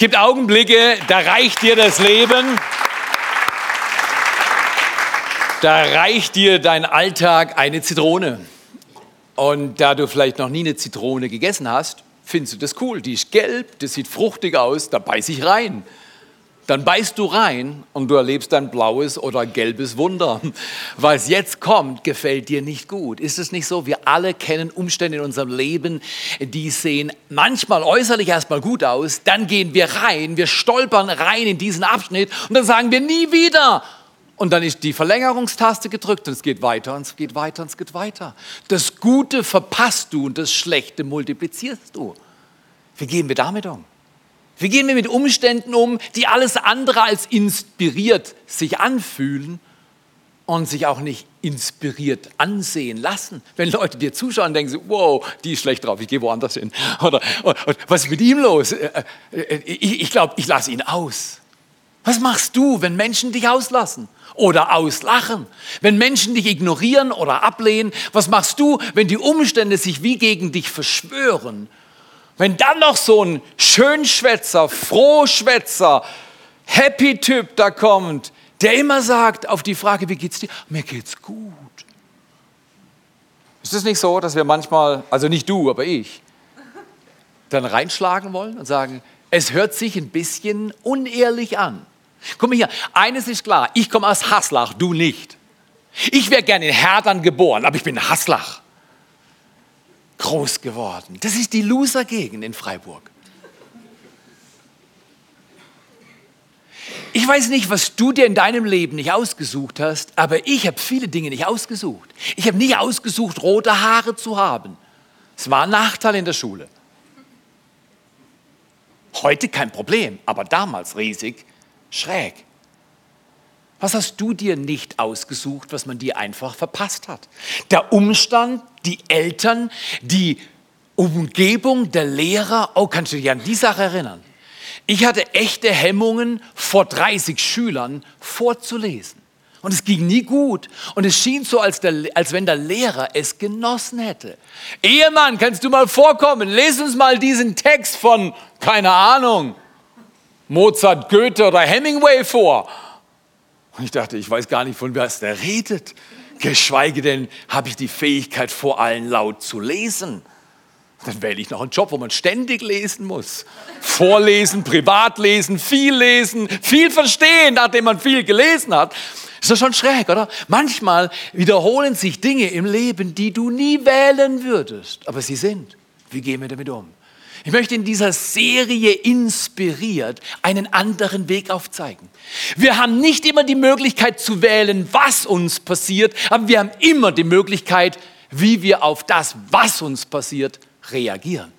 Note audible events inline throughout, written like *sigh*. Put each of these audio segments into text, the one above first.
gibt Augenblicke, da reicht dir das Leben. Da reicht dir dein Alltag eine Zitrone. Und da du vielleicht noch nie eine Zitrone gegessen hast, findest du das cool. Die ist gelb, das sieht fruchtig aus, da beiß ich rein. Dann beißt du rein und du erlebst ein blaues oder gelbes Wunder. Was jetzt kommt, gefällt dir nicht gut. Ist es nicht so? Wir alle kennen Umstände in unserem Leben, die sehen manchmal äußerlich erstmal gut aus. Dann gehen wir rein, wir stolpern rein in diesen Abschnitt und dann sagen wir nie wieder. Und dann ist die Verlängerungstaste gedrückt und es geht weiter und es geht weiter und es geht weiter. Das Gute verpasst du und das Schlechte multiplizierst du. Wie gehen wir damit um? Wie gehen wir mit Umständen um, die alles andere als inspiriert sich anfühlen und sich auch nicht inspiriert ansehen lassen? Wenn Leute dir zuschauen, denken sie, wow, die ist schlecht drauf, ich gehe woanders hin. Oder, oder was ist mit ihm los? Äh, äh, ich, ich glaube, ich lasse ihn aus. Was machst du, wenn Menschen dich auslassen oder auslachen? Wenn Menschen dich ignorieren oder ablehnen? Was machst du, wenn die Umstände sich wie gegen dich verschwören wenn dann noch so ein Schönschwätzer, Frohschwätzer, Happy-Typ da kommt, der immer sagt auf die Frage, wie geht's dir? Mir geht's gut. Ist es nicht so, dass wir manchmal, also nicht du, aber ich, dann reinschlagen wollen und sagen, es hört sich ein bisschen unehrlich an. Guck mal hier, eines ist klar, ich komme aus Haslach, du nicht. Ich wäre gerne in Herdern geboren, aber ich bin Haslach groß geworden. Das ist die Loser-Gegend in Freiburg. Ich weiß nicht, was du dir in deinem Leben nicht ausgesucht hast, aber ich habe viele Dinge nicht ausgesucht. Ich habe nicht ausgesucht, rote Haare zu haben. Es war ein Nachteil in der Schule. Heute kein Problem, aber damals riesig schräg. Was hast du dir nicht ausgesucht, was man dir einfach verpasst hat? Der Umstand, die Eltern, die Umgebung, der Lehrer. Oh, kannst du dich an die Sache erinnern? Ich hatte echte Hemmungen, vor 30 Schülern vorzulesen. Und es ging nie gut. Und es schien so, als, der, als wenn der Lehrer es genossen hätte. Ehemann, kannst du mal vorkommen? Les uns mal diesen Text von, keine Ahnung, Mozart, Goethe oder Hemingway vor. Und ich dachte, ich weiß gar nicht, von was der redet. Geschweige denn, habe ich die Fähigkeit, vor allen laut zu lesen. Dann wähle ich noch einen Job, wo man ständig lesen muss. Vorlesen, privat lesen, viel lesen, viel verstehen, nachdem man viel gelesen hat. Ist doch schon schräg, oder? Manchmal wiederholen sich Dinge im Leben, die du nie wählen würdest, aber sie sind. Wie gehen wir damit um? Ich möchte in dieser Serie inspiriert einen anderen Weg aufzeigen. Wir haben nicht immer die Möglichkeit zu wählen, was uns passiert, aber wir haben immer die Möglichkeit, wie wir auf das, was uns passiert, reagieren.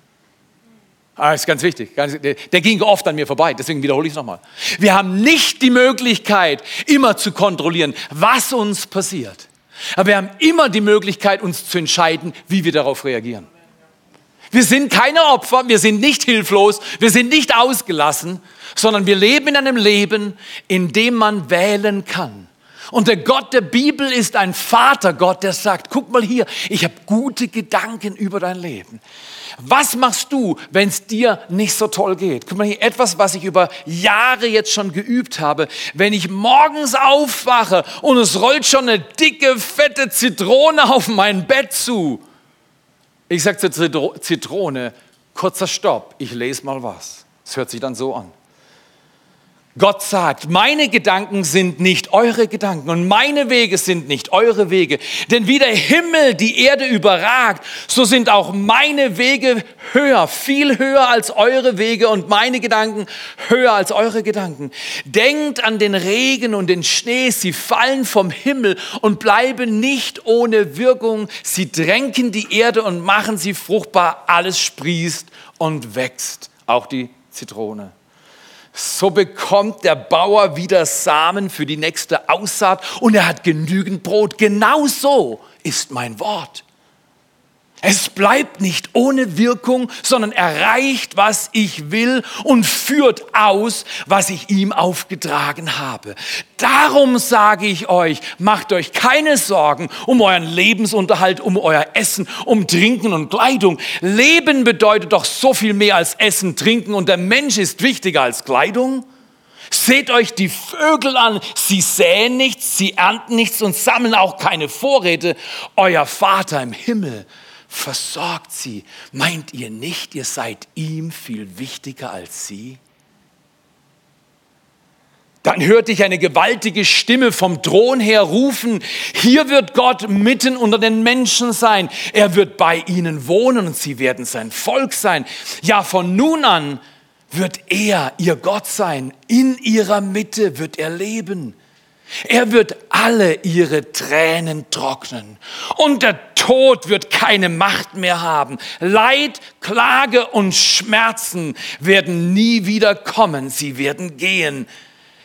Ah, das ist ganz wichtig. Der ging oft an mir vorbei, deswegen wiederhole ich es nochmal. Wir haben nicht die Möglichkeit, immer zu kontrollieren, was uns passiert. Aber wir haben immer die Möglichkeit, uns zu entscheiden, wie wir darauf reagieren. Wir sind keine Opfer, wir sind nicht hilflos, wir sind nicht ausgelassen, sondern wir leben in einem Leben, in dem man wählen kann. Und der Gott der Bibel ist ein Vatergott, der sagt, guck mal hier, ich habe gute Gedanken über dein Leben. Was machst du, wenn es dir nicht so toll geht? Guck mal hier, etwas, was ich über Jahre jetzt schon geübt habe. Wenn ich morgens aufwache und es rollt schon eine dicke, fette Zitrone auf mein Bett zu, ich sage zur Zitrone, kurzer Stopp, ich lese mal was. Es hört sich dann so an. Gott sagt, meine Gedanken sind nicht eure Gedanken und meine Wege sind nicht eure Wege. Denn wie der Himmel die Erde überragt, so sind auch meine Wege höher, viel höher als eure Wege und meine Gedanken höher als eure Gedanken. Denkt an den Regen und den Schnee, sie fallen vom Himmel und bleiben nicht ohne Wirkung. Sie drängen die Erde und machen sie fruchtbar. Alles sprießt und wächst, auch die Zitrone so bekommt der Bauer wieder Samen für die nächste Aussaat und er hat genügend Brot. Genau so ist mein Wort. Es bleibt nicht ohne Wirkung, sondern erreicht, was ich will und führt aus, was ich ihm aufgetragen habe. Darum sage ich euch, macht euch keine Sorgen um euren Lebensunterhalt, um euer Essen, um Trinken und Kleidung. Leben bedeutet doch so viel mehr als Essen, Trinken und der Mensch ist wichtiger als Kleidung. Seht euch die Vögel an, sie säen nichts, sie ernten nichts und sammeln auch keine Vorräte. Euer Vater im Himmel versorgt sie. Meint ihr nicht, ihr seid ihm viel wichtiger als sie? Dann hörte ich eine gewaltige Stimme vom Thron her rufen, hier wird Gott mitten unter den Menschen sein. Er wird bei ihnen wohnen und sie werden sein Volk sein. Ja, von nun an wird er ihr Gott sein. In ihrer Mitte wird er leben. Er wird alle ihre Tränen trocknen und der Tod wird keine Macht mehr haben. Leid, Klage und Schmerzen werden nie wieder kommen, sie werden gehen.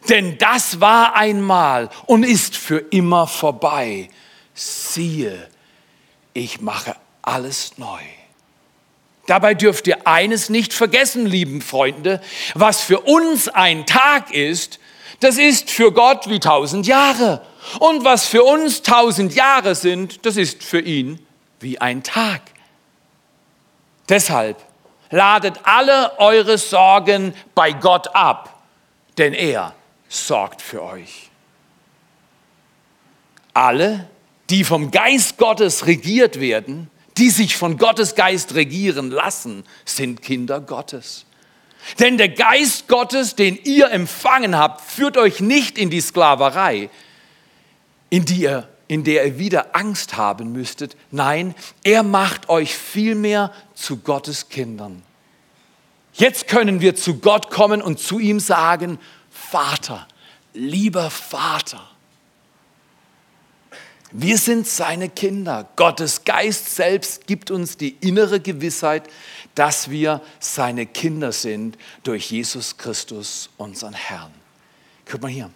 Denn das war einmal und ist für immer vorbei. Siehe, ich mache alles neu. Dabei dürft ihr eines nicht vergessen, lieben Freunde, was für uns ein Tag ist, das ist für Gott wie tausend Jahre. Und was für uns tausend Jahre sind, das ist für ihn wie ein Tag. Deshalb ladet alle eure Sorgen bei Gott ab, denn er sorgt für euch. Alle, die vom Geist Gottes regiert werden, die sich von Gottes Geist regieren lassen, sind Kinder Gottes. Denn der Geist Gottes, den ihr empfangen habt, führt euch nicht in die Sklaverei, in, die ihr, in der ihr wieder Angst haben müsstet. Nein, er macht euch vielmehr zu Gottes Kindern. Jetzt können wir zu Gott kommen und zu ihm sagen, Vater, lieber Vater. Wir sind seine Kinder. Gottes Geist selbst gibt uns die innere Gewissheit, dass wir seine Kinder sind durch Jesus Christus, unseren Herrn. Guck mal hier.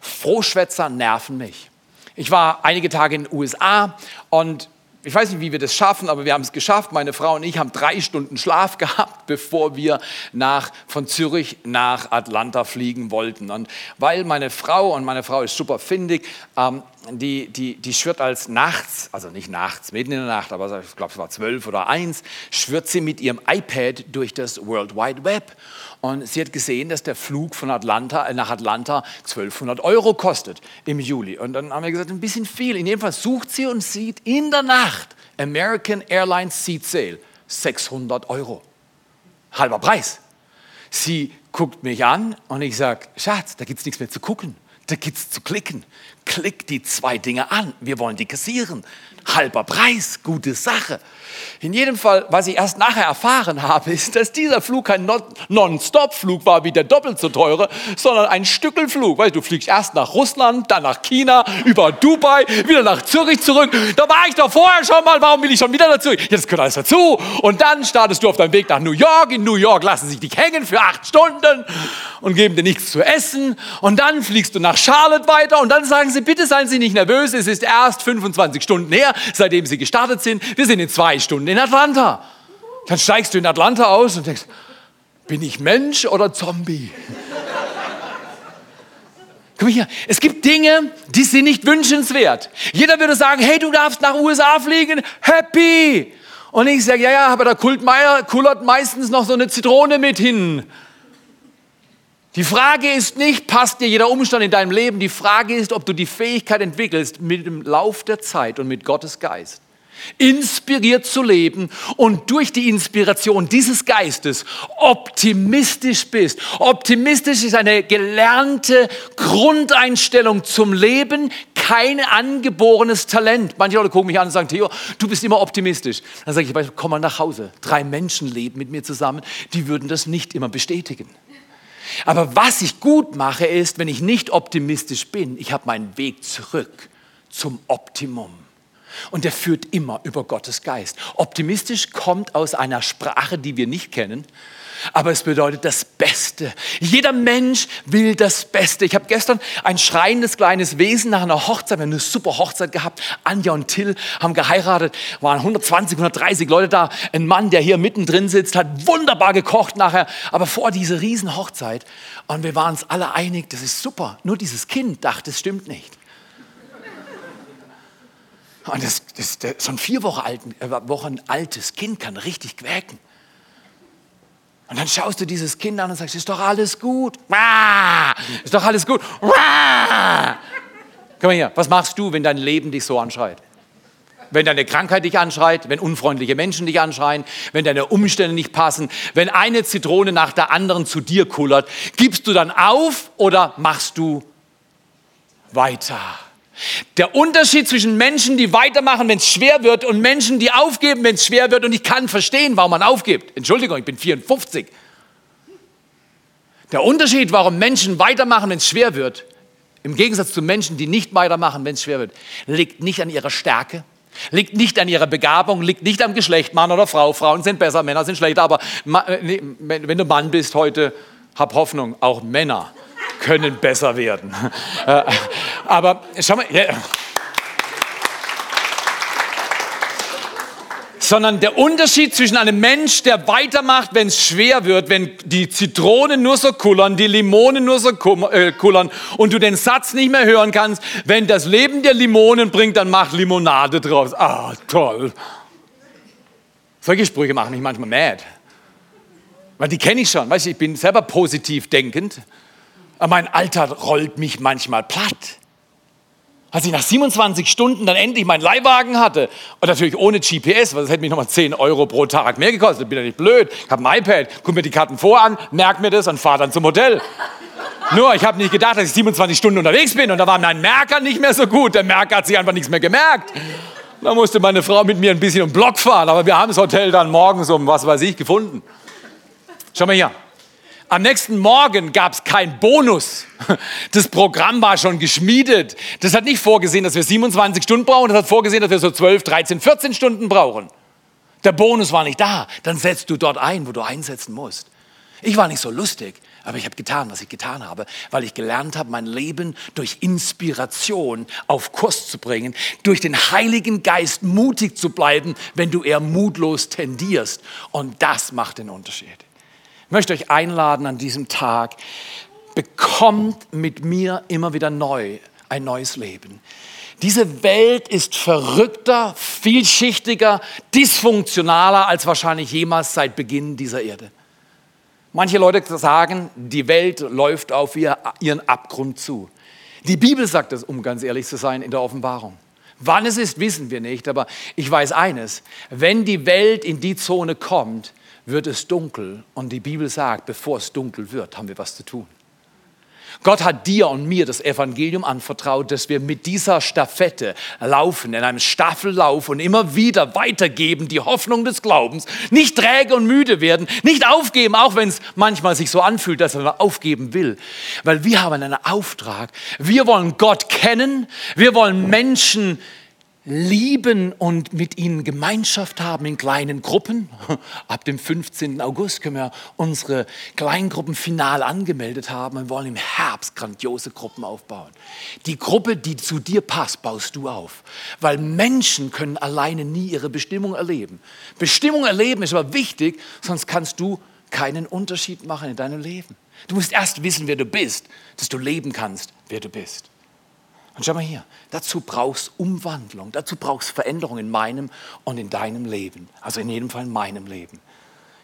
Frohschwätzer nerven mich. Ich war einige Tage in den USA und ich weiß nicht, wie wir das schaffen, aber wir haben es geschafft. Meine Frau und ich haben drei Stunden Schlaf *laughs* gehabt, bevor wir nach, von Zürich nach Atlanta fliegen wollten. Und weil meine Frau, und meine Frau ist super findig, ähm, die, die, die schwirrt als nachts, also nicht nachts, mitten in der Nacht, aber ich glaube, es war zwölf oder eins, schwirrt sie mit ihrem iPad durch das World Wide Web. Und sie hat gesehen, dass der Flug von Atlanta äh, nach Atlanta 1200 Euro kostet im Juli. Und dann haben wir gesagt, ein bisschen viel. In jedem Fall sucht sie und sieht in der Nacht American Airlines Seat Sale 600 Euro. Halber Preis. Sie guckt mich an und ich sage, Schatz, da gibt es nichts mehr zu gucken. Da gibt es zu klicken. Klick die zwei Dinge an. Wir wollen die kassieren. Halber Preis, gute Sache. In jedem Fall, was ich erst nachher erfahren habe, ist, dass dieser Flug kein Non-Stop-Flug war wie der doppelt so teure, sondern ein Stückelflug. Weißt, du fliegst erst nach Russland, dann nach China, über Dubai, wieder nach Zürich zurück. Da war ich doch vorher schon mal, warum will ich schon wieder dazu? Jetzt gehört alles dazu. Und dann startest du auf deinem Weg nach New York. In New York lassen sie dich hängen für acht Stunden und geben dir nichts zu essen. Und dann fliegst du nach Charlotte weiter und dann sagen sie, bitte seien Sie nicht nervös, es ist erst 25 Stunden her, seitdem Sie gestartet sind. Wir sind in zwei Stunden in Atlanta. Dann steigst du in Atlanta aus und denkst, bin ich Mensch oder Zombie? Guck hier, es gibt Dinge, die sind nicht wünschenswert. Jeder würde sagen, hey, du darfst nach USA fliegen, happy. Und ich sage, ja, ja, aber da kullert meistens noch so eine Zitrone mit hin. Die Frage ist nicht, passt dir jeder Umstand in deinem Leben. Die Frage ist, ob du die Fähigkeit entwickelst, mit dem Lauf der Zeit und mit Gottes Geist inspiriert zu leben und durch die Inspiration dieses Geistes optimistisch bist. Optimistisch ist eine gelernte Grundeinstellung zum Leben, kein angeborenes Talent. Manche Leute gucken mich an und sagen, Theo, du bist immer optimistisch. Dann sage ich, komm mal nach Hause. Drei Menschen leben mit mir zusammen, die würden das nicht immer bestätigen. Aber was ich gut mache, ist, wenn ich nicht optimistisch bin, ich habe meinen Weg zurück zum Optimum. Und der führt immer über Gottes Geist. Optimistisch kommt aus einer Sprache, die wir nicht kennen. aber es bedeutet das Beste. Jeder Mensch will das Beste. Ich habe gestern ein schreiendes kleines Wesen nach einer Hochzeit, wir haben eine super Hochzeit gehabt. Anja und Till haben geheiratet, waren 120, 130 Leute da. Ein Mann, der hier mittendrin sitzt, hat wunderbar gekocht nachher, aber vor dieser riesen Hochzeit. Und wir waren uns alle einig, das ist super. Nur dieses Kind dachte, es stimmt nicht. Und das, das, das, so ein vier Wochen, alten, äh, Wochen altes Kind kann richtig quäken. Und dann schaust du dieses Kind an und sagst, ist doch alles gut. Ist doch alles gut. Komm mal hier, was machst du, wenn dein Leben dich so anschreit? Wenn deine Krankheit dich anschreit, wenn unfreundliche Menschen dich anschreien, wenn deine Umstände nicht passen, wenn eine Zitrone nach der anderen zu dir kullert, gibst du dann auf oder machst du weiter? Der Unterschied zwischen Menschen, die weitermachen, wenn es schwer wird, und Menschen, die aufgeben, wenn es schwer wird. Und ich kann verstehen, warum man aufgibt. Entschuldigung, ich bin 54. Der Unterschied, warum Menschen weitermachen, wenn es schwer wird, im Gegensatz zu Menschen, die nicht weitermachen, wenn es schwer wird, liegt nicht an ihrer Stärke, liegt nicht an ihrer Begabung, liegt nicht am Geschlecht, Mann oder Frau. Frauen sind besser, Männer sind schlechter. Aber äh, wenn du Mann bist heute, hab Hoffnung, auch Männer können besser werden. Äh, aber schau mal. Ja. sondern der Unterschied zwischen einem Mensch, der weitermacht, wenn es schwer wird, wenn die Zitronen nur so kullern, die Limonen nur so äh, kullern und du den Satz nicht mehr hören kannst, wenn das Leben dir Limonen bringt, dann mach Limonade draus. Ah, toll. Solche Sprüche machen mich manchmal mad. Weil die kenne ich schon. Weißt du, ich bin selber positiv denkend. Mein Alter rollt mich manchmal platt. Als ich nach 27 Stunden dann endlich meinen Leihwagen hatte, und natürlich ohne GPS, weil das hätte mich nochmal 10 Euro pro Tag mehr gekostet, bin ja nicht blöd. Ich habe ein iPad, gucke mir die Karten vor an, merke mir das und fahre dann zum Hotel. Nur, ich habe nicht gedacht, dass ich 27 Stunden unterwegs bin und da war mein Merker nicht mehr so gut. Der Merker hat sich einfach nichts mehr gemerkt. Da musste meine Frau mit mir ein bisschen um Block fahren, aber wir haben das Hotel dann morgens um was weiß ich gefunden. Schau mal hier. Am nächsten Morgen gab es keinen Bonus. *laughs* Das Programm war schon geschmiedet. Das hat nicht vorgesehen, dass wir 27 Stunden brauchen, das hat vorgesehen, dass wir so 12, 13, 14 Stunden brauchen. Der Bonus war nicht da. Dann setzt du dort ein, wo du einsetzen musst. Ich war nicht so lustig, aber ich habe getan, was ich getan habe, weil ich gelernt habe, mein Leben durch Inspiration auf Kurs zu bringen, durch den Heiligen Geist mutig zu bleiben, wenn du eher mutlos tendierst. Und das macht den Unterschied. Ich möchte euch einladen an diesem Tag, bekommt mit mir immer wieder neu ein neues Leben. Diese Welt ist verrückter, vielschichtiger, dysfunktionaler als wahrscheinlich jemals seit Beginn dieser Erde. Manche Leute sagen, die Welt läuft auf ihren Abgrund zu. Die Bibel sagt das, um ganz ehrlich zu sein, in der Offenbarung. Wann es ist, wissen wir nicht, aber ich weiß eines, wenn die Welt in die Zone kommt, wird es dunkel. Und die Bibel sagt, bevor es dunkel wird, haben wir was zu tun. Gott hat dir und mir das Evangelium anvertraut, dass wir mit dieser Staffette laufen, in einem Staffellauf und immer wieder weitergeben, die Hoffnung des Glaubens, nicht träge und müde werden, nicht aufgeben, auch wenn es manchmal sich so anfühlt, dass man aufgeben will. Weil wir haben einen Auftrag. Wir wollen Gott kennen, wir wollen Menschen lieben und mit ihnen Gemeinschaft haben in kleinen Gruppen. *laughs* Ab dem 15. August können wir unsere Kleingruppen final angemeldet haben und wollen im Herbst grandiose Gruppen aufbauen. Die Gruppe, die zu dir passt, baust du auf. Weil Menschen können alleine nie ihre Bestimmung erleben. Bestimmung erleben ist aber wichtig, sonst kannst du keinen Unterschied machen in deinem Leben. Du musst erst wissen, wer du bist, dass du leben kannst, wer du bist. Und schau mal hier, dazu brauchst Umwandlung, dazu brauchst Veränderung in meinem und in deinem Leben. Also in jedem Fall in meinem Leben.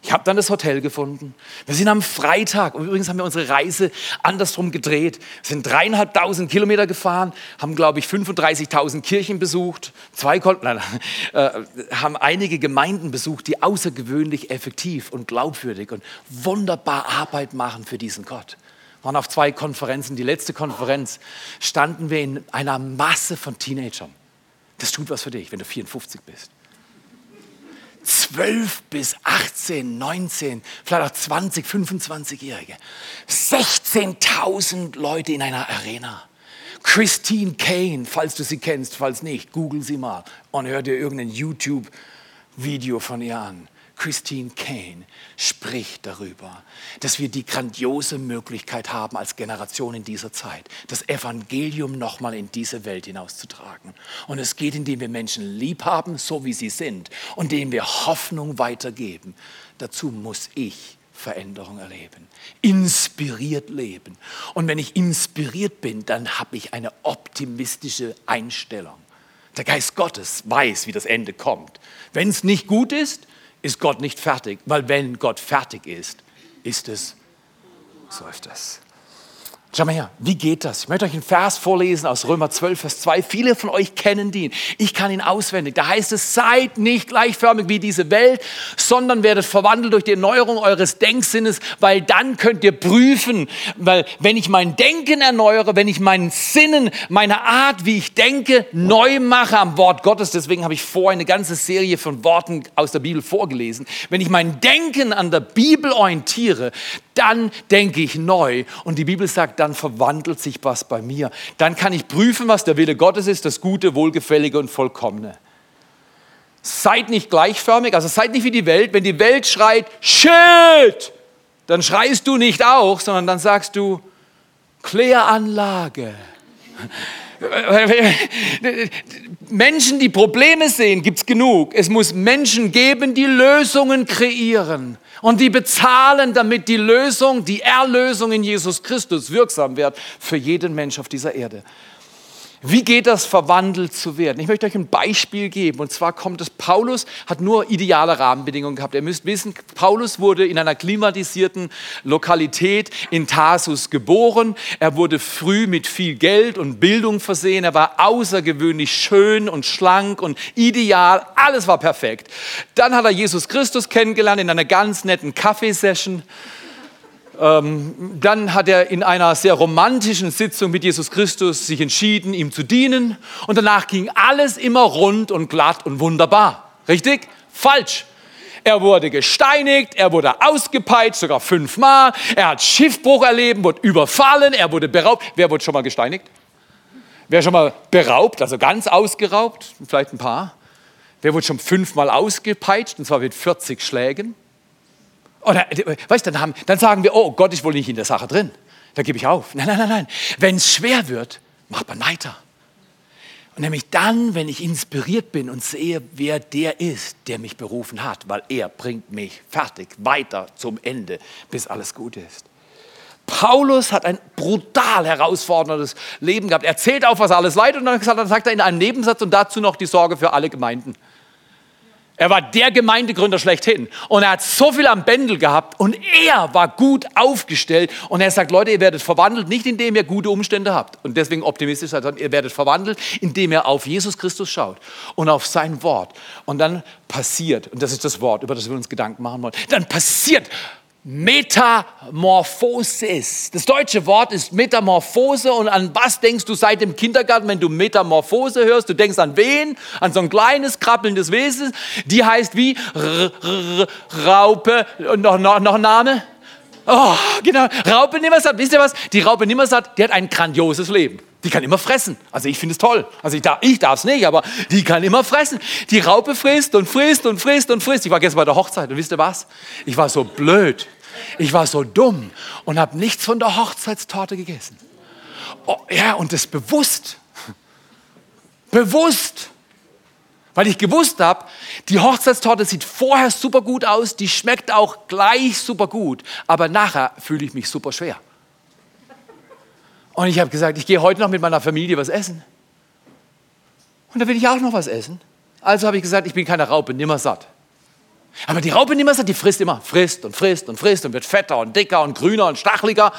Ich habe dann das Hotel gefunden. Wir sind am Freitag, und übrigens haben wir unsere Reise andersrum gedreht. Sind dreieinhalbtausend Kilometer gefahren, haben, glaube ich, 35.000 Kirchen besucht, zwei, nein, äh, haben einige Gemeinden besucht, die außergewöhnlich effektiv und glaubwürdig und wunderbar Arbeit machen für diesen Gott waren auf zwei Konferenzen. Die letzte Konferenz standen wir in einer Masse von Teenagern. Das tut was für dich, wenn du 54 bist. 12 bis 18, 19, vielleicht auch 20, 25-Jährige. 16.000 Leute in einer Arena. Christine Kane, falls du sie kennst, falls nicht, google sie mal und hör dir irgendein YouTube-Video von ihr an. Christine Kane spricht darüber, dass wir die grandiose Möglichkeit haben, als Generation in dieser Zeit, das Evangelium nochmal in diese Welt hinauszutragen. Und es geht, indem wir Menschen lieb haben, so wie sie sind, und indem wir Hoffnung weitergeben. Dazu muss ich Veränderung erleben, inspiriert leben. Und wenn ich inspiriert bin, dann habe ich eine optimistische Einstellung. Der Geist Gottes weiß, wie das Ende kommt. Wenn es nicht gut ist, ist Gott nicht fertig, weil wenn Gott fertig ist, ist es, so ist es. Schau mal her, wie geht das? Ich möchte euch einen Vers vorlesen aus Römer 12, Vers 2. Viele von euch kennen den. Ich kann ihn auswendig. Da heißt es, seid nicht gleichförmig wie diese Welt, sondern werdet verwandelt durch die Erneuerung eures Denksinnes, weil dann könnt ihr prüfen, weil wenn ich mein Denken erneuere, wenn ich meinen Sinnen, meine Art, wie ich denke, neu mache am Wort Gottes, deswegen habe ich vorher eine ganze Serie von Worten aus der Bibel vorgelesen, wenn ich mein Denken an der Bibel orientiere, dann denke ich neu. Und die Bibel sagt, dann verwandelt sich was bei mir. Dann kann ich prüfen, was der Wille Gottes ist, das Gute, Wohlgefällige und Vollkommene. Seid nicht gleichförmig, also seid nicht wie die Welt. Wenn die Welt schreit, shit, dann schreist du nicht auch, sondern dann sagst du, Kläranlage. *laughs* Menschen, die Probleme sehen, gibt es genug. Es muss Menschen geben, die Lösungen kreieren. Und die bezahlen, damit die Lösung, die Erlösung in Jesus Christus wirksam wird für jeden Mensch auf dieser Erde. Wie geht das, verwandelt zu werden? Ich möchte euch ein Beispiel geben. Und zwar kommt es, Paulus hat nur ideale Rahmenbedingungen gehabt. Ihr müsst wissen, Paulus wurde in einer klimatisierten Lokalität in Tarsus geboren. Er wurde früh mit viel Geld und Bildung versehen. Er war außergewöhnlich schön und schlank und ideal. Alles war perfekt. Dann hat er Jesus Christus kennengelernt in einer ganz netten Kaffeesession. Ähm, dann hat er in einer sehr romantischen Sitzung mit Jesus Christus sich entschieden, ihm zu dienen. Und danach ging alles immer rund und glatt und wunderbar. Richtig? Falsch. Er wurde gesteinigt, er wurde ausgepeitscht, sogar fünfmal. Er hat Schiffbruch erlebt, wurde überfallen, er wurde beraubt. Wer wurde schon mal gesteinigt? Wer schon mal beraubt, also ganz ausgeraubt? Vielleicht ein paar. Wer wurde schon fünfmal ausgepeitscht, und zwar mit 40 Schlägen? Oder, weißt, dann, haben, dann sagen wir, oh Gott ist wohl nicht in der Sache drin. Da gebe ich auf. Nein, nein, nein, nein. Wenn es schwer wird, macht man weiter. Und nämlich dann, wenn ich inspiriert bin und sehe, wer der ist, der mich berufen hat, weil er bringt mich fertig weiter zum Ende, bis alles gut ist. Paulus hat ein brutal herausforderndes Leben gehabt. Er zählt auf, was alles leid und dann sagt er in einem Nebensatz und dazu noch die Sorge für alle Gemeinden. Er war der Gemeindegründer schlechthin. Und er hat so viel am Bändel gehabt. Und er war gut aufgestellt. Und er sagt, Leute, ihr werdet verwandelt, nicht indem ihr gute Umstände habt. Und deswegen optimistisch seid, sondern ihr werdet verwandelt, indem ihr auf Jesus Christus schaut und auf sein Wort. Und dann passiert, und das ist das Wort, über das wir uns Gedanken machen wollen, dann passiert Metamorphosis. Das deutsche Wort ist Metamorphose. Und an was denkst du seit dem Kindergarten, wenn du Metamorphose hörst? Du denkst an wen? An so ein kleines, krabbelndes Wesen. Die heißt wie? Raupe. Und noch, noch, noch ein Name? Oh, genau. Raupe Nimmersatt. Wisst ihr was? Die Raupe Nimmersatt, die hat ein grandioses Leben. Die kann immer fressen. Also ich finde es toll. Also ich darf ich es nicht, aber die kann immer fressen. Die Raupe frisst und frisst und frisst und frisst. Ich war gestern bei der Hochzeit und wisst ihr was? Ich war so blöd. Ich war so dumm und habe nichts von der Hochzeitstorte gegessen. Oh, ja, und das bewusst. Bewusst. Weil ich gewusst habe, die Hochzeitstorte sieht vorher super gut aus, die schmeckt auch gleich super gut, aber nachher fühle ich mich super schwer. Und ich habe gesagt, ich gehe heute noch mit meiner Familie was essen. Und da will ich auch noch was essen. Also habe ich gesagt, ich bin keine Raupe, nimmer satt. Aber die Raupe nimmer satt, die frisst immer, frisst und frisst und frisst und wird fetter und dicker und grüner und stacheliger.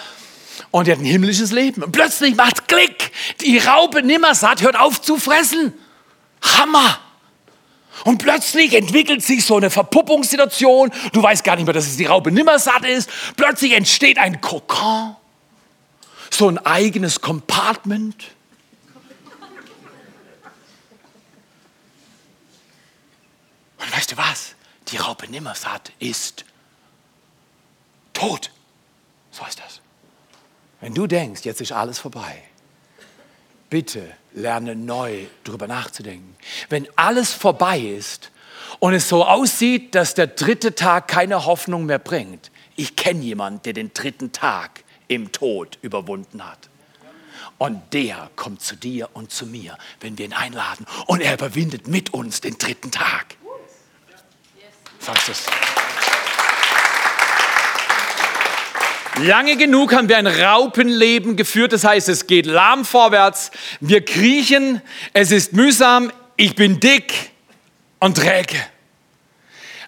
Und die hat ein himmlisches Leben. Und plötzlich macht Klick. Die Raupe nimmer satt hört auf zu fressen. Hammer. Und plötzlich entwickelt sich so eine Verpuppungssituation. Du weißt gar nicht mehr, dass es die Raupe nimmer satt ist. Plötzlich entsteht ein Kokon so ein eigenes Compartment. Und weißt du was? Die Raupe Nimmersatt ist tot. So ist das. Wenn du denkst, jetzt ist alles vorbei, bitte lerne neu darüber nachzudenken. Wenn alles vorbei ist und es so aussieht, dass der dritte Tag keine Hoffnung mehr bringt. Ich kenne jemanden, der den dritten Tag im Tod überwunden hat. Und der kommt zu dir und zu mir, wenn wir ihn einladen. Und er überwindet mit uns den dritten Tag. Sagst es? Lange genug haben wir ein Raupenleben geführt, das heißt, es geht lahm vorwärts, wir kriechen, es ist mühsam, ich bin dick und träge.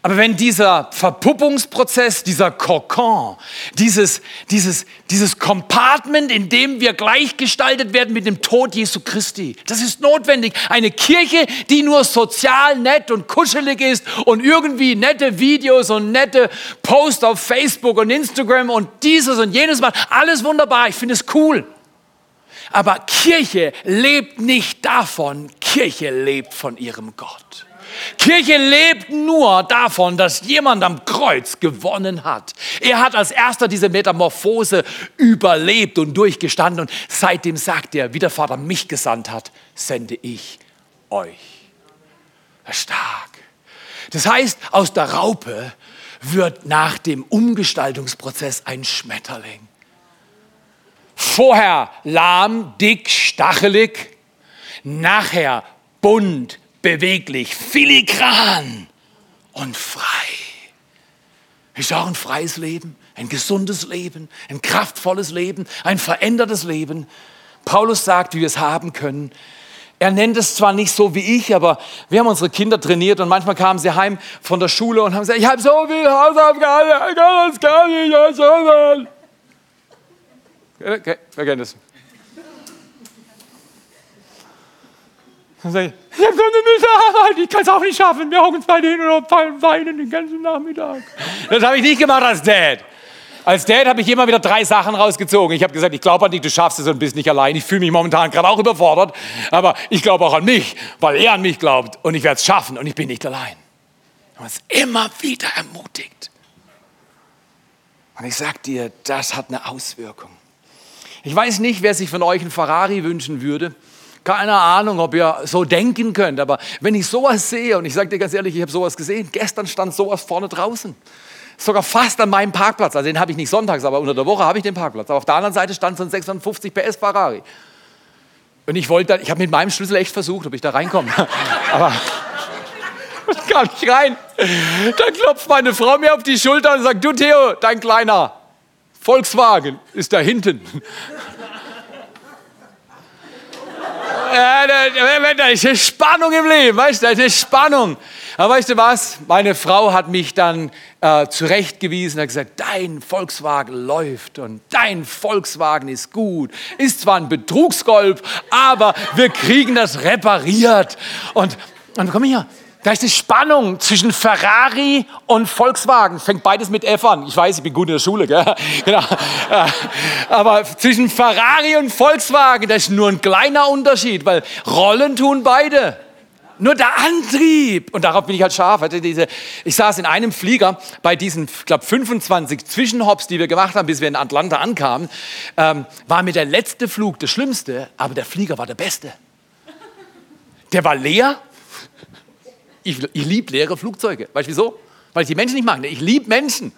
Aber wenn dieser Verpuppungsprozess, dieser Kokon, dieses, dieses, dieses Compartment, in dem wir gleichgestaltet werden mit dem Tod Jesu Christi, das ist notwendig. Eine Kirche, die nur sozial nett und kuschelig ist und irgendwie nette Videos und nette Posts auf Facebook und Instagram und dieses und jenes macht, alles wunderbar, ich finde es cool. Aber Kirche lebt nicht davon, Kirche lebt von ihrem Gott. Kirche lebt nur davon, dass jemand am Kreuz gewonnen hat. Er hat als erster diese Metamorphose überlebt und durchgestanden und seitdem sagt er, wie der Vater mich gesandt hat, sende ich euch. Stark. Das heißt, aus der Raupe wird nach dem Umgestaltungsprozess ein Schmetterling. Vorher lahm, dick, stachelig, nachher bunt, beweglich, filigran und frei. Ist auch ein freies Leben, ein gesundes Leben, ein kraftvolles Leben, ein verändertes Leben. Paulus sagt, wie wir es haben können. Er nennt es zwar nicht so wie ich, aber wir haben unsere Kinder trainiert und manchmal kamen sie heim von der Schule und haben gesagt, ich habe so viel Hausaufgaben, ich kann das gar nicht. Okay, wer kennt das? Dann sage ich, ich habe so eine mühsame Arbeit, ich kann es auch nicht schaffen. Wir hocken zwei hin und weinen den ganzen Nachmittag. Das habe ich nicht gemacht als Dad. Als Dad habe ich immer wieder drei Sachen rausgezogen. Ich habe gesagt, ich glaube an dich, du schaffst es und bist nicht allein. Ich fühle mich momentan gerade auch überfordert, aber ich glaube auch an mich, weil er an mich glaubt und ich werde es schaffen und ich bin nicht allein. Und es immer wieder ermutigt. Und ich sage dir, das hat eine Auswirkung. Ich weiß nicht, wer sich von euch einen Ferrari wünschen würde. Keine Ahnung, ob ihr so denken könnt, aber wenn ich sowas sehe, und ich sage dir ganz ehrlich, ich habe sowas gesehen, gestern stand sowas vorne draußen. Sogar fast an meinem Parkplatz. Also den habe ich nicht sonntags, aber unter der Woche habe ich den Parkplatz. Aber auf der anderen Seite stand so ein 650 PS Ferrari. Und ich wollte, ich habe mit meinem Schlüssel echt versucht, ob ich da reinkomme. *laughs* aber ich kam nicht rein. Dann klopft meine Frau mir auf die Schulter und sagt, du Theo, dein kleiner Volkswagen ist da hinten. Ja, da, da ist eine Spannung im Leben, weißt du, da ist eine Spannung. Aber weißt du was? Meine Frau hat mich dann äh, zurechtgewiesen, hat gesagt, dein Volkswagen läuft und dein Volkswagen ist gut. Ist zwar ein Betrugsgolf, aber wir kriegen das repariert. Und, und komm her, da ist die Spannung zwischen Ferrari und Volkswagen. Fängt beides mit F an. Ich weiß, ich bin gut in der Schule, gell? *laughs* Genau. Aber zwischen Ferrari und Volkswagen, das ist nur ein kleiner Unterschied, weil Rollen tun beide. Nur der Antrieb. Und darauf bin ich halt scharf. Ich saß in einem Flieger bei diesen, ich glaube, 25 Zwischenhops, die wir gemacht haben, bis wir in Atlanta ankamen. Ähm, war mir der letzte Flug das Schlimmste, aber der Flieger war der beste. Der war leer ich, ich liebe leere Flugzeuge. Weißt du wieso? Weil ich die Menschen nicht mag. Ich liebe Menschen.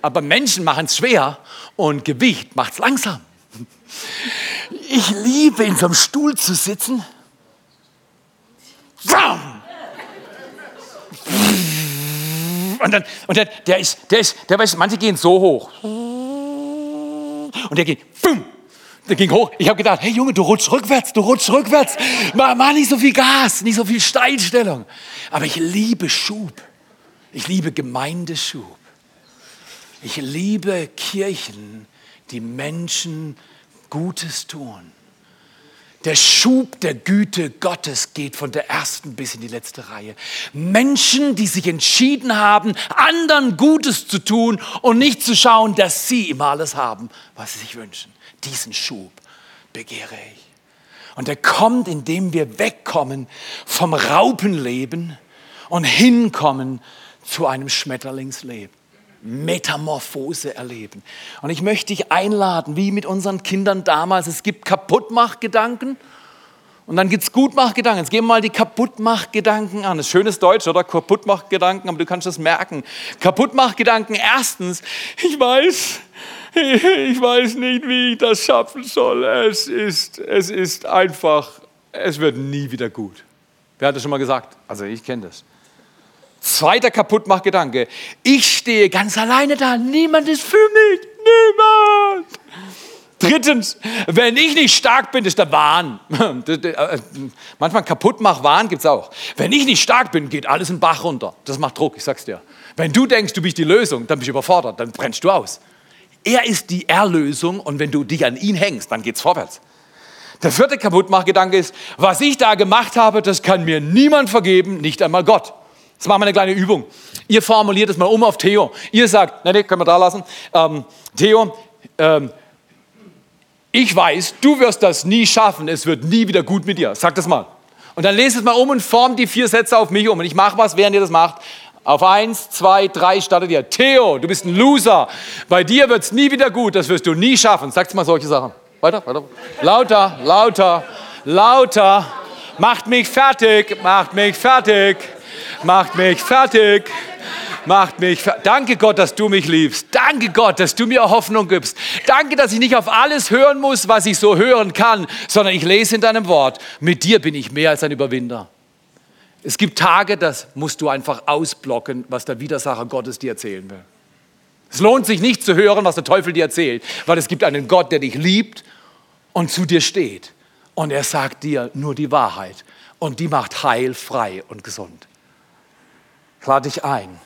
Aber Menschen machen es schwer und Gewicht macht es langsam. Ich liebe in so einem Stuhl zu sitzen. Und, dann, und der, der ist, der ist, der weiß, manche gehen so hoch. Und der geht, der ging hoch. Ich habe gedacht, hey Junge, du rutschst rückwärts, du rutschst rückwärts. Mach, mach nicht so viel Gas, nicht so viel Steilstellung. Aber ich liebe Schub. Ich liebe Gemeindeschub. Ich liebe Kirchen, die Menschen Gutes tun. Der Schub der Güte Gottes geht von der ersten bis in die letzte Reihe. Menschen, die sich entschieden haben, anderen Gutes zu tun und nicht zu schauen, dass sie immer alles haben, was sie sich wünschen. Diesen Schub begehre ich. Und er kommt, indem wir wegkommen vom Raupenleben und hinkommen zu einem Schmetterlingsleben. Metamorphose erleben. Und ich möchte dich einladen, wie mit unseren Kindern damals. Es gibt Kaputtmachgedanken Und dann gibt es Gutmachgedanken. Jetzt gehen wir mal die Kaputtmachgedanken an. Das ist schönes Deutsch, oder? Kaputtmachgedanken, aber du kannst das merken. Kaputtmachgedanken, erstens, ich weiß, *laughs* ich weiß nicht, wie ich das schaffen soll. Es ist, es ist einfach, es wird nie wieder gut. Wer hat das schon mal gesagt? Also ich kenne das. Zweiter Kaputtmachgedanke, ich stehe ganz alleine da, niemand ist für mich, niemand. Drittens, wenn ich nicht stark bin, ist der Wahn. *laughs* Äh, manchmal kaputt mach Wahn gibt es auch. Wenn ich nicht stark bin, geht alles in Bach runter. Das macht Druck, ich sag's dir. Wenn du denkst, du bist die Lösung, dann bist du überfordert, dann brennst du aus. Er ist die Erlösung und wenn du dich an ihn hängst, dann geht's vorwärts. Der vierte Kaputtmachgedanke ist, was ich da gemacht habe, das kann mir niemand vergeben, nicht einmal Gott. Das machen wir eine kleine Übung. Ihr formuliert es mal um auf Theo. Ihr sagt, ne, ne, können wir da lassen. Ähm, Theo, ähm, ich weiß, du wirst das nie schaffen, es wird nie wieder gut mit dir. Sag das mal. Und dann lest es mal um und formt die vier Sätze auf mich um. Und ich mache was, während ihr das macht. Auf eins, zwei, drei startet ihr. Theo, du bist ein Loser. Bei dir wird es nie wieder gut, das wirst du nie schaffen. Sagt mal solche Sachen. Weiter, weiter. Lauter, lauter, lauter. Macht mich fertig, macht mich fertig, macht mich fertig macht mich. Danke Gott, dass du mich liebst. Danke Gott, dass du mir Hoffnung gibst. Danke, dass ich nicht auf alles hören muss, was ich so hören kann, sondern ich lese in deinem Wort. Mit dir bin ich mehr als ein Überwinder. Es gibt Tage, das musst du einfach ausblocken, was der Widersacher Gottes dir erzählen will. Es lohnt sich nicht zu hören, was der Teufel dir erzählt, weil es gibt einen Gott, der dich liebt und zu dir steht. Und er sagt dir nur die Wahrheit. Und die macht heil, frei und gesund. Lade dich ein,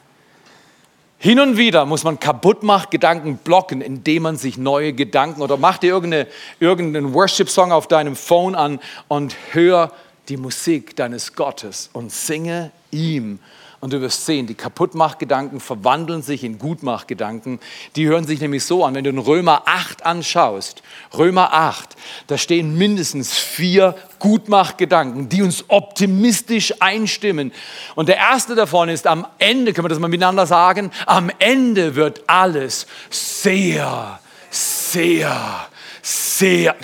hin und wieder muss man Kaputtmach-Gedanken blocken, indem man sich neue Gedanken oder mach dir irgendeine, irgendeinen Worship-Song auf deinem Phone an und hör die Musik deines Gottes und singe ihm und du wirst sehen, die Kaputtmachgedanken verwandeln sich in Gutmachgedanken. Die hören sich nämlich so an, wenn du in Römer 8 anschaust. Römer 8, da stehen mindestens vier Gutmachgedanken, die uns optimistisch einstimmen. Und der erste davon ist, am Ende, können wir das mal miteinander sagen, am Ende wird alles sehr, sehr, sehr,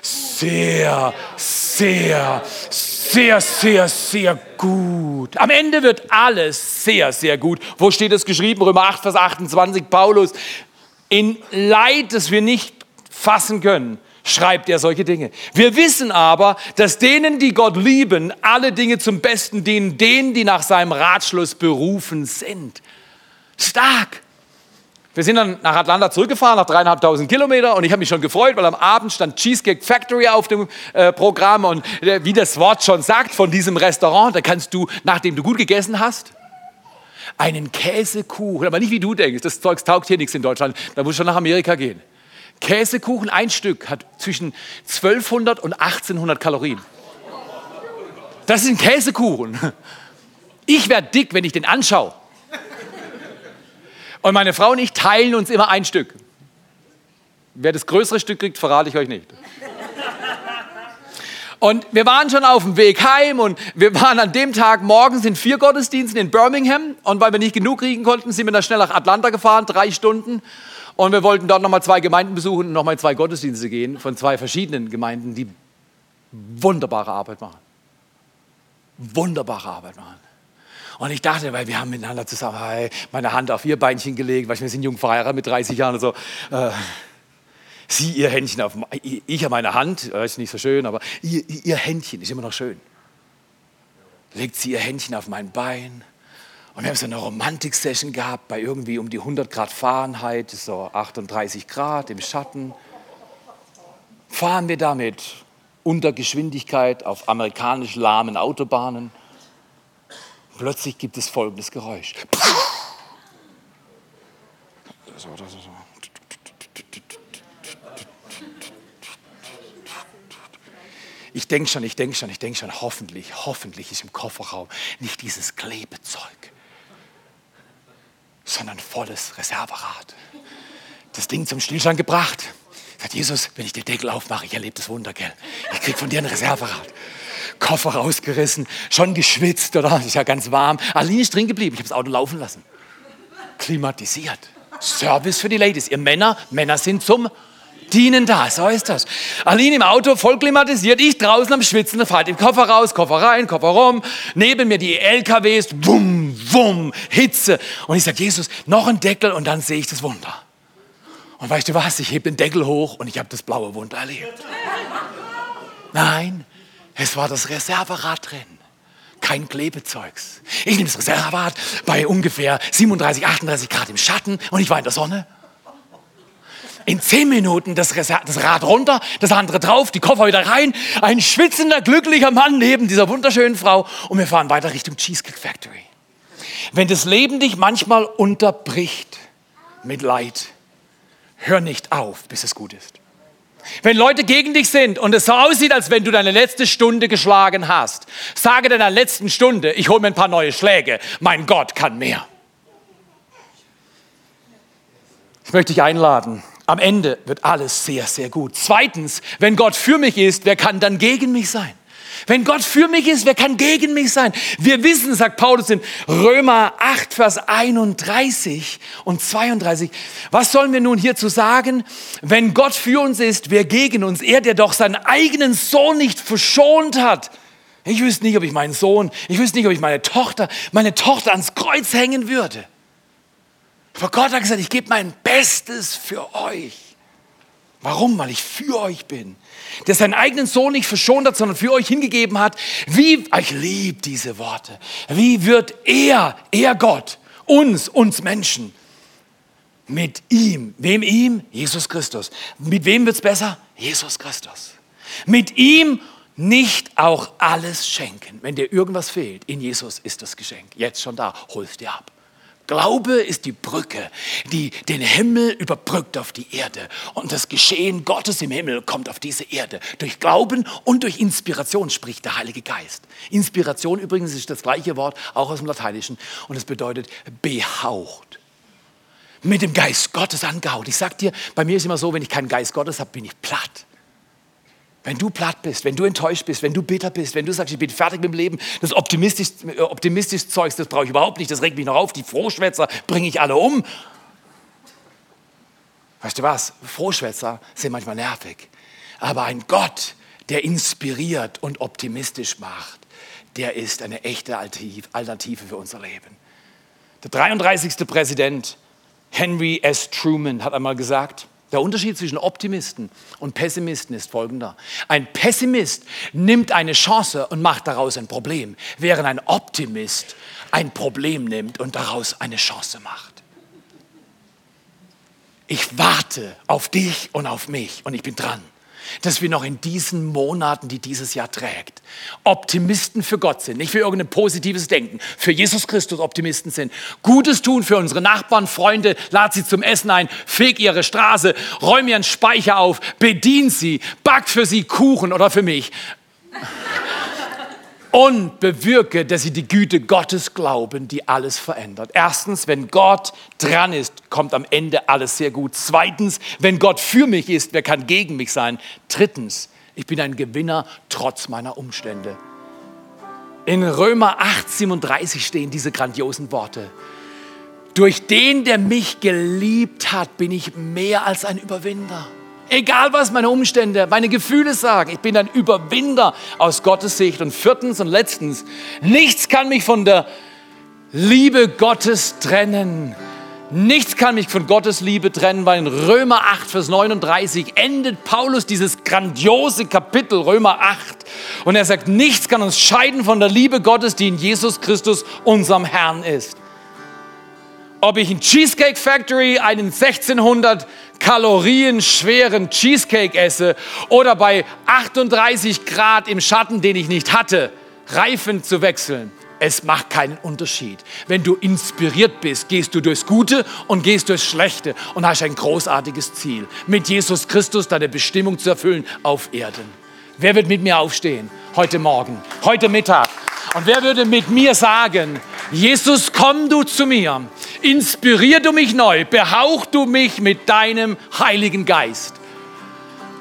sehr, sehr, sehr, sehr, sehr gut. Am Ende wird alles sehr, sehr gut. Wo steht es geschrieben? Römer 8, Vers 28, Paulus. In Leid, das wir nicht fassen können, schreibt er solche Dinge. Wir wissen aber, dass denen, die Gott lieben, alle Dinge zum Besten dienen, denen, die nach seinem Ratschluss berufen sind. Stark. Wir sind dann nach Atlanta zurückgefahren, nach dreieinhalbtausend Kilometer und ich habe mich schon gefreut, weil am Abend stand Cheesecake Factory auf dem äh, Programm und äh, wie das Wort schon sagt, von diesem Restaurant, da kannst du, nachdem du gut gegessen hast, einen Käsekuchen, aber nicht wie du denkst, das Zeug taugt hier nichts in Deutschland, da muss schon nach Amerika gehen. Käsekuchen, ein Stück, hat zwischen 1200 und 1800 Kalorien. Das ist ein Käsekuchen. Ich werde dick, wenn ich den anschaue. Und meine Frau und ich teilen uns immer ein Stück. Wer das größere Stück kriegt, verrate ich euch nicht. Und wir waren schon auf dem Weg heim und wir waren an dem Tag morgens in vier Gottesdiensten in Birmingham. Und weil wir nicht genug kriegen konnten, sind wir dann schnell nach Atlanta gefahren, drei Stunden. Und wir wollten dort nochmal zwei Gemeinden besuchen und nochmal zwei Gottesdienste gehen von zwei verschiedenen Gemeinden, die wunderbare Arbeit machen. Wunderbare Arbeit machen. Und ich dachte, weil wir haben miteinander zusammen meine Hand auf ihr Beinchen gelegt, weil wir sind jung verheiratet mit 30 Jahren und so. Äh, sie ihr Händchen auf, ich habe meine Hand, ist nicht so schön, aber ihr, ihr Händchen ist immer noch schön. Legt sie ihr Händchen auf mein Bein. Und wir haben so eine Romantik-Session gehabt bei irgendwie um die 100 Grad Fahrenheit, so 38 Grad im Schatten. Fahren wir damit unter Geschwindigkeit auf amerikanisch lahmen Autobahnen. Plötzlich gibt es folgendes Geräusch. Ich denke schon, ich denke schon, ich denke schon, hoffentlich, hoffentlich ist im Kofferraum nicht dieses Klebezeug, sondern volles Reserverad. Das Ding zum Stillstand gebracht. Sagt Jesus, wenn ich den Deckel aufmache, ich erlebe das Wunder, gell? Ich krieg von dir ein Reserverad. Koffer rausgerissen, schon geschwitzt, oder? Ist ja ganz warm. Aline ist drin geblieben. Ich habe das Auto laufen lassen. Klimatisiert. Service für die Ladies. Ihr Männer, Männer sind zum dienen da. So ist das. Aline im Auto, voll klimatisiert, ich draußen am Schwitzen, fahrt im Koffer raus, Koffer rein, Koffer rum, neben mir die LKWs, wumm, wumm, Hitze. Und ich sage, Jesus, noch ein Deckel und dann sehe ich das Wunder. Und weißt du was, ich heb den Deckel hoch und ich habe das blaue Wunder erlebt. Nein, es war das Reserverad drin kein Klebezeugs. Ich nehme das Reservat bei ungefähr 37, 38 Grad im Schatten und ich war in der Sonne. In zehn Minuten das, das Rad runter, das andere drauf, die Koffer wieder rein, ein schwitzender, glücklicher Mann neben dieser wunderschönen Frau und wir fahren weiter Richtung Cheesecake Factory. Wenn das Leben dich manchmal unterbricht mit Leid, hör nicht auf, bis es gut ist. Wenn Leute gegen dich sind und es so aussieht, als wenn du deine letzte Stunde geschlagen hast, sage deiner letzten Stunde, ich hole mir ein paar neue Schläge. Mein Gott kann mehr. Ich möchte dich einladen. Am Ende wird alles sehr, sehr gut. Zweitens, wenn Gott für mich ist, wer kann dann gegen mich sein? Wenn Gott für mich ist, wer kann gegen mich sein? Wir wissen, sagt Paulus in Römer 8, Vers 31 und 32, was sollen wir nun hierzu sagen? Wenn Gott für uns ist, wer gegen uns? Er, der doch seinen eigenen Sohn nicht verschont hat. Ich wüsste nicht, ob ich meinen Sohn, ich wüsste nicht, ob ich meine Tochter, meine Tochter ans Kreuz hängen würde. Aber Gott hat gesagt, ich gebe mein Bestes für euch. Warum? Weil ich für euch bin der seinen eigenen Sohn nicht verschont hat, sondern für euch hingegeben hat. Wie, ich liebe diese Worte. Wie wird er, er Gott, uns, uns Menschen, mit ihm, wem ihm? Jesus Christus. Mit wem wird es besser? Jesus Christus. Mit ihm nicht auch alles schenken. Wenn dir irgendwas fehlt, in Jesus ist das Geschenk. Jetzt schon da, hol's dir ab. Glaube ist die Brücke, die den Himmel überbrückt auf die Erde. Und das Geschehen Gottes im Himmel kommt auf diese Erde. Durch Glauben und durch Inspiration spricht der Heilige Geist. Inspiration übrigens ist das gleiche Wort, auch aus dem Lateinischen. Und es bedeutet behaucht. Mit dem Geist Gottes angehaut. Ich sag dir, bei mir ist immer so, wenn ich keinen Geist Gottes habe, bin ich platt. Wenn du platt bist, wenn du enttäuscht bist, wenn du bitter bist, wenn du sagst, ich bin fertig mit dem Leben, das optimistisch, äh, optimistisch Zeugs, das brauche ich überhaupt nicht, das regt mich noch auf, die Frohschwätzer bringe ich alle um. Weißt du was? Frohschwätzer sind manchmal nervig. Aber ein Gott, der inspiriert und optimistisch macht, der ist eine echte Alternative für unser Leben. Der 33. Präsident Henry S. Truman hat einmal gesagt, der Unterschied zwischen Optimisten und Pessimisten ist folgender. Ein Pessimist nimmt eine Chance und macht daraus ein Problem, während ein Optimist ein Problem nimmt und daraus eine Chance macht. Ich warte auf dich und auf mich und ich bin dran dass wir noch in diesen Monaten, die dieses Jahr trägt, Optimisten für Gott sind, nicht für irgendein positives Denken, für Jesus Christus Optimisten sind. Gutes tun für unsere Nachbarn, Freunde, lad sie zum Essen ein, feg ihre Straße, räum ihren Speicher auf, bedien sie, back für sie Kuchen oder für mich und bewirke, dass sie die Güte Gottes glauben, die alles verändert. Erstens, wenn Gott dran ist, kommt am Ende alles sehr gut. Zweitens, wenn Gott für mich ist, wer kann gegen mich sein? Drittens, ich bin ein Gewinner trotz meiner Umstände. In Römer 8, 37 stehen diese grandiosen Worte. Durch den, der mich geliebt hat, bin ich mehr als ein Überwinder. Egal was meine Umstände, meine Gefühle sagen, ich bin ein Überwinder aus Gottes Sicht. Und viertens und letztens, nichts kann mich von der Liebe Gottes trennen. Nichts kann mich von Gottes Liebe trennen, weil in Römer 8, Vers 39 endet Paulus dieses grandiose Kapitel, Römer 8. Und er sagt, nichts kann uns scheiden von der Liebe Gottes, die in Jesus Christus, unserem Herrn ist. Ob ich in Cheesecake Factory einen 1600 Kalorien schweren Cheesecake esse oder bei 38 Grad im Schatten, den ich nicht hatte, Reifen zu wechseln. Es macht keinen Unterschied. Wenn du inspiriert bist, gehst du durchs Gute und gehst durchs Schlechte und hast ein großartiges Ziel, mit Jesus Christus deine Bestimmung zu erfüllen auf Erden. Wer wird mit mir aufstehen? Heute Morgen, heute Mittag. Und wer würde mit mir sagen, Jesus, komm du zu mir, inspirier du mich neu, behauch du mich mit deinem Heiligen Geist.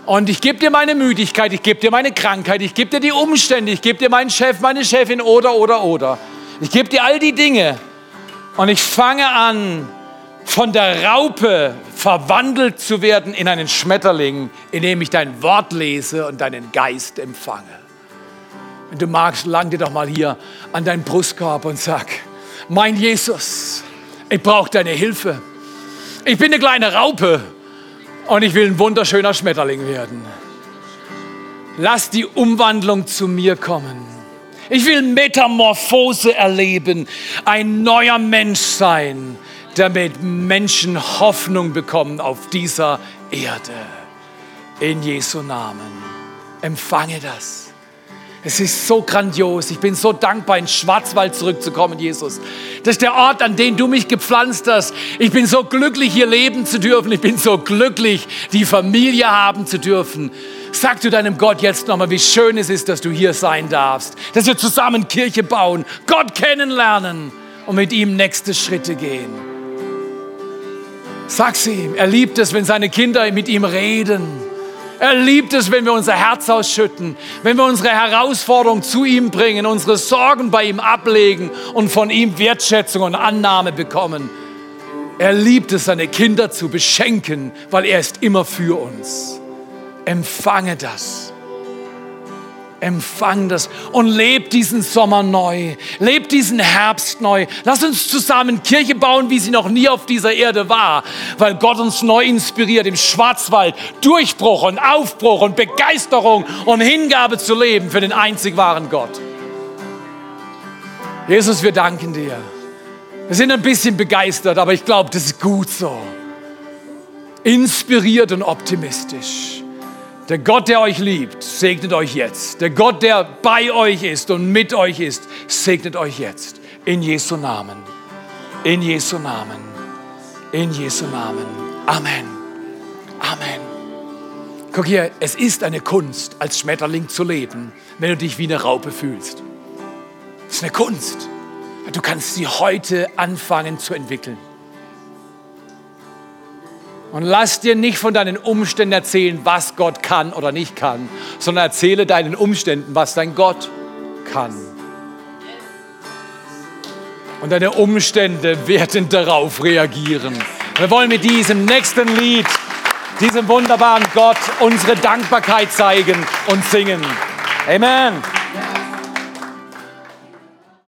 Und ich gebe dir meine Müdigkeit, ich gebe dir meine Krankheit, ich gebe dir die Umstände, ich gebe dir meinen Chef, meine Chefin oder, oder, oder. Ich gebe dir all die Dinge und ich fange an, von der Raupe verwandelt zu werden in einen Schmetterling, indem ich dein Wort lese und deinen Geist empfange. Wenn du magst, lang dir doch mal hier an deinen Brustkorb und sag, mein Jesus, ich brauche deine Hilfe. Ich bin eine kleine Raupe und ich will ein wunderschöner Schmetterling werden. Lass die Umwandlung zu mir kommen. Ich will Metamorphose erleben, ein neuer Mensch sein, damit Menschen Hoffnung bekommen auf dieser Erde. In Jesu Namen. Empfange das. Es ist so grandios. Ich bin so dankbar, in Schwarzwald zurückzukommen, Jesus. Das ist der Ort, an den du mich gepflanzt hast. Ich bin so glücklich, hier leben zu dürfen. Ich bin so glücklich, die Familie haben zu dürfen. Sag du deinem Gott jetzt nochmal, wie schön es ist, dass du hier sein darfst. Dass wir zusammen Kirche bauen, Gott kennenlernen und mit ihm nächste Schritte gehen. Sag's ihm. Er liebt es, wenn seine Kinder mit ihm reden. Er liebt es, wenn wir unser Herz ausschütten, wenn wir unsere Herausforderungen zu ihm bringen, unsere Sorgen bei ihm ablegen und von ihm Wertschätzung und Annahme bekommen. Er liebt es, seine Kinder zu beschenken, weil er ist immer für uns. Empfange das. Empfang das und leb diesen Sommer neu. Leb diesen Herbst neu. Lass uns zusammen Kirche bauen, wie sie noch nie auf dieser Erde war, weil Gott uns neu inspiriert, im Schwarzwald Durchbruch und Aufbruch und Begeisterung und Hingabe zu leben für den einzig wahren Gott. Jesus, wir danken dir. Wir sind ein bisschen begeistert, aber ich glaube, das ist gut so. Inspiriert und optimistisch. Der Gott, der euch liebt, segnet euch jetzt. Der Gott, der bei euch ist und mit euch ist, segnet euch jetzt. In Jesu Namen. In Jesu Namen. In Jesu Namen. Amen. Amen. Guck hier, es ist eine Kunst, als Schmetterling zu leben, wenn du dich wie eine Raupe fühlst. Es ist eine Kunst. Du kannst sie heute anfangen zu entwickeln. Und lass dir nicht von deinen Umständen erzählen, was Gott kann oder nicht kann, sondern erzähle deinen Umständen, was dein Gott kann. Und deine Umstände werden darauf reagieren. Wir wollen mit diesem nächsten Lied, diesem wunderbaren Gott, unsere Dankbarkeit zeigen und singen. Amen.